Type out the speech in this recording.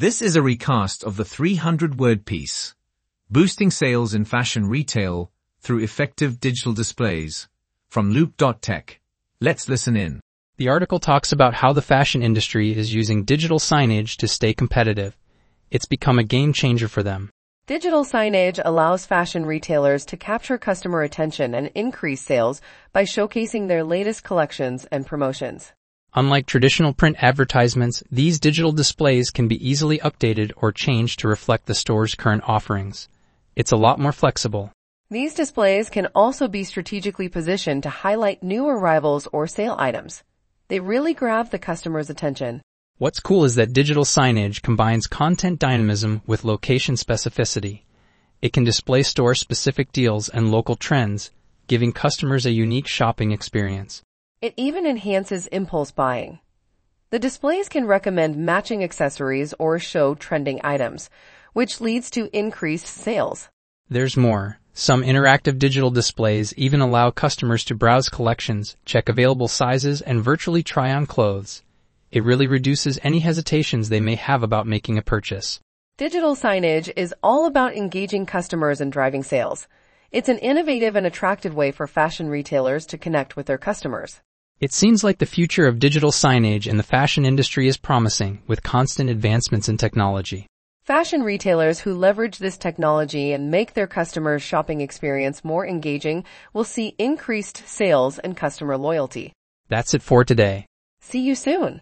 This is a recast of the 300-word piece, Boosting Sales in Fashion Retail Through Effective Digital Displays, from Loop.tech. Let's listen in. The article talks about how the fashion industry is using digital signage to stay competitive. It's become a game changer for them. Digital signage allows fashion retailers to capture customer attention and increase sales by showcasing their latest collections and promotions. Unlike traditional print advertisements, these digital displays can be easily updated or changed to reflect the store's current offerings. It's a lot more flexible. These displays can also be strategically positioned to highlight new arrivals or sale items. They really grab the customer's attention. What's cool is that digital signage combines content dynamism with location specificity. It can display store specific deals and local trends, giving customers a unique shopping experience. It even enhances impulse buying. The displays can recommend matching accessories or show trending items, which leads to increased sales. There's more. Some interactive digital displays even allow customers to browse collections, check available sizes, and virtually try on clothes. It really reduces any hesitations they may have about making a purchase. Digital signage is all about engaging customers and driving sales. It's an innovative and attractive way for fashion retailers to connect with their customers. It seems like the future of digital signage in the fashion industry is promising with constant advancements in technology. Fashion retailers who leverage this technology and make their customers' shopping experience more engaging will see increased sales and customer loyalty. That's it for today. See you soon.